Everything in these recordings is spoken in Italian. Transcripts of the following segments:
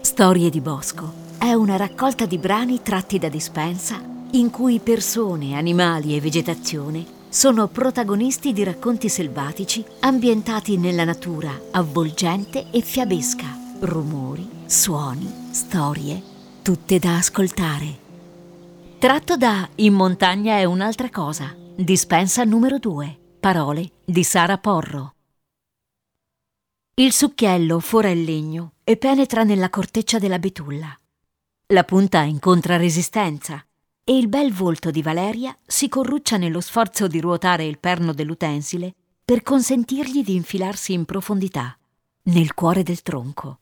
Storie di Bosco è una raccolta di brani tratti da dispensa in cui persone, animali e vegetazione sono protagonisti di racconti selvatici ambientati nella natura avvolgente e fiabesca. Rumori, suoni, storie, tutte da ascoltare. Tratto da In montagna è un'altra cosa, dispensa numero 2, parole di Sara Porro. Il succhiello fora il legno e penetra nella corteccia della betulla. La punta incontra resistenza e il bel volto di Valeria si corruccia nello sforzo di ruotare il perno dell'utensile per consentirgli di infilarsi in profondità, nel cuore del tronco.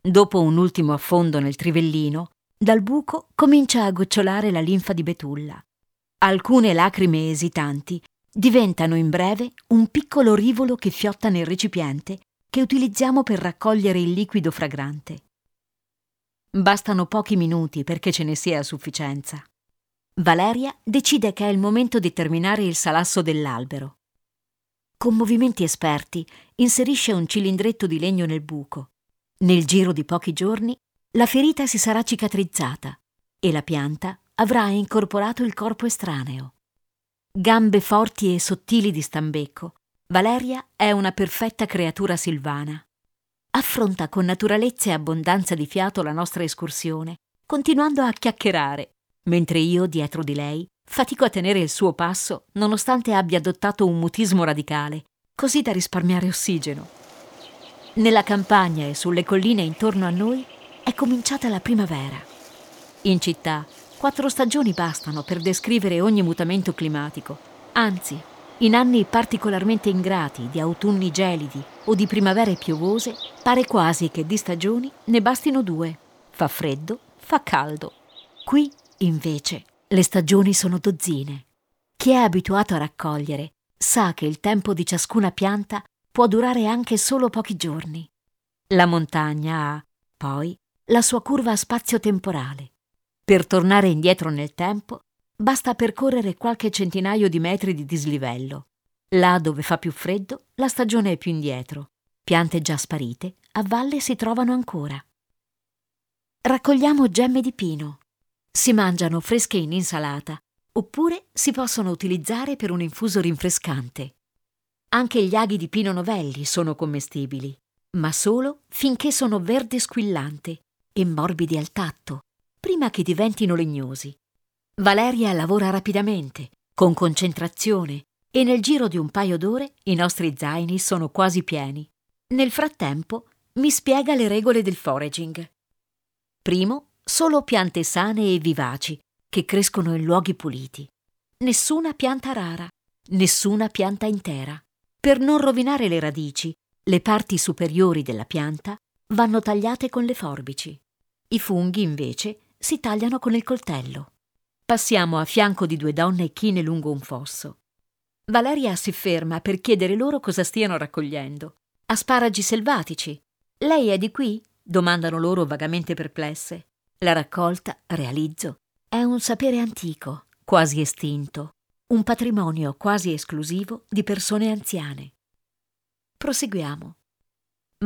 Dopo un ultimo affondo nel trivellino, dal buco comincia a gocciolare la linfa di betulla. Alcune lacrime esitanti diventano in breve un piccolo rivolo che fiotta nel recipiente che utilizziamo per raccogliere il liquido fragrante. Bastano pochi minuti perché ce ne sia a sufficienza. Valeria decide che è il momento di terminare il salasso dell'albero. Con movimenti esperti inserisce un cilindretto di legno nel buco. Nel giro di pochi giorni la ferita si sarà cicatrizzata e la pianta avrà incorporato il corpo estraneo. Gambe forti e sottili di stambecco, Valeria è una perfetta creatura silvana. Affronta con naturalezza e abbondanza di fiato la nostra escursione, continuando a chiacchierare, mentre io, dietro di lei, fatico a tenere il suo passo nonostante abbia adottato un mutismo radicale, così da risparmiare ossigeno. Nella campagna e sulle colline intorno a noi è cominciata la primavera. In città, quattro stagioni bastano per descrivere ogni mutamento climatico, anzi, in anni particolarmente ingrati, di autunni gelidi o di primavere piovose, pare quasi che di stagioni ne bastino due. Fa freddo, fa caldo. Qui, invece, le stagioni sono dozzine. Chi è abituato a raccogliere sa che il tempo di ciascuna pianta può durare anche solo pochi giorni. La montagna ha, poi, la sua curva spazio-temporale. Per tornare indietro nel tempo Basta percorrere qualche centinaio di metri di dislivello. Là dove fa più freddo, la stagione è più indietro. Piante già sparite, a valle si trovano ancora. Raccogliamo gemme di pino. Si mangiano fresche in insalata, oppure si possono utilizzare per un infuso rinfrescante. Anche gli aghi di pino novelli sono commestibili, ma solo finché sono verde squillante e morbidi al tatto, prima che diventino legnosi. Valeria lavora rapidamente, con concentrazione, e nel giro di un paio d'ore i nostri zaini sono quasi pieni. Nel frattempo mi spiega le regole del foraging. Primo, solo piante sane e vivaci, che crescono in luoghi puliti. Nessuna pianta rara, nessuna pianta intera. Per non rovinare le radici, le parti superiori della pianta vanno tagliate con le forbici. I funghi, invece, si tagliano con il coltello. Passiamo a fianco di due donne chine lungo un fosso. Valeria si ferma per chiedere loro cosa stiano raccogliendo. Asparagi selvatici. Lei è di qui? domandano loro vagamente perplesse. La raccolta, realizzo, è un sapere antico, quasi estinto, un patrimonio quasi esclusivo di persone anziane. Proseguiamo.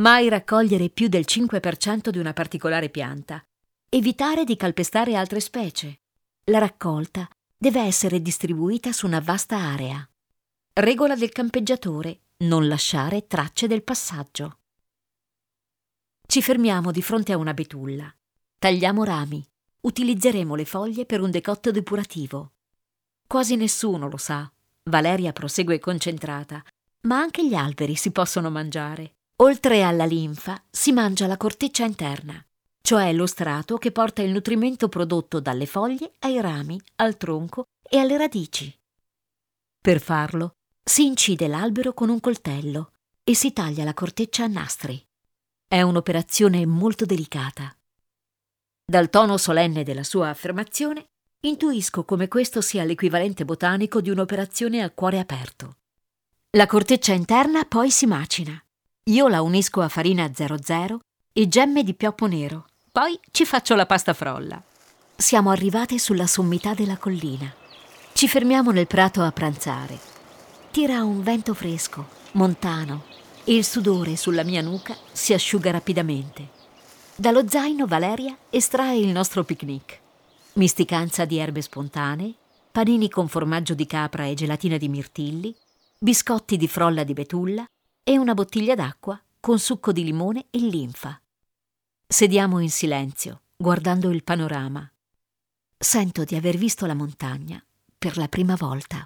Mai raccogliere più del 5% di una particolare pianta. Evitare di calpestare altre specie. La raccolta deve essere distribuita su una vasta area. Regola del campeggiatore, non lasciare tracce del passaggio. Ci fermiamo di fronte a una betulla. Tagliamo rami. Utilizzeremo le foglie per un decotto depurativo. Quasi nessuno lo sa. Valeria prosegue concentrata. Ma anche gli alberi si possono mangiare. Oltre alla linfa si mangia la corteccia interna cioè lo strato che porta il nutrimento prodotto dalle foglie ai rami, al tronco e alle radici. Per farlo si incide l'albero con un coltello e si taglia la corteccia a nastri. È un'operazione molto delicata. Dal tono solenne della sua affermazione, intuisco come questo sia l'equivalente botanico di un'operazione a cuore aperto. La corteccia interna poi si macina. Io la unisco a farina 00 e gemme di pioppo nero poi ci faccio la pasta frolla. Siamo arrivate sulla sommità della collina. Ci fermiamo nel prato a pranzare. Tira un vento fresco, montano, e il sudore sulla mia nuca si asciuga rapidamente. Dallo zaino Valeria estrae il nostro picnic. Misticanza di erbe spontanee, panini con formaggio di capra e gelatina di mirtilli, biscotti di frolla di betulla e una bottiglia d'acqua con succo di limone e linfa. Sediamo in silenzio, guardando il panorama. Sento di aver visto la montagna per la prima volta.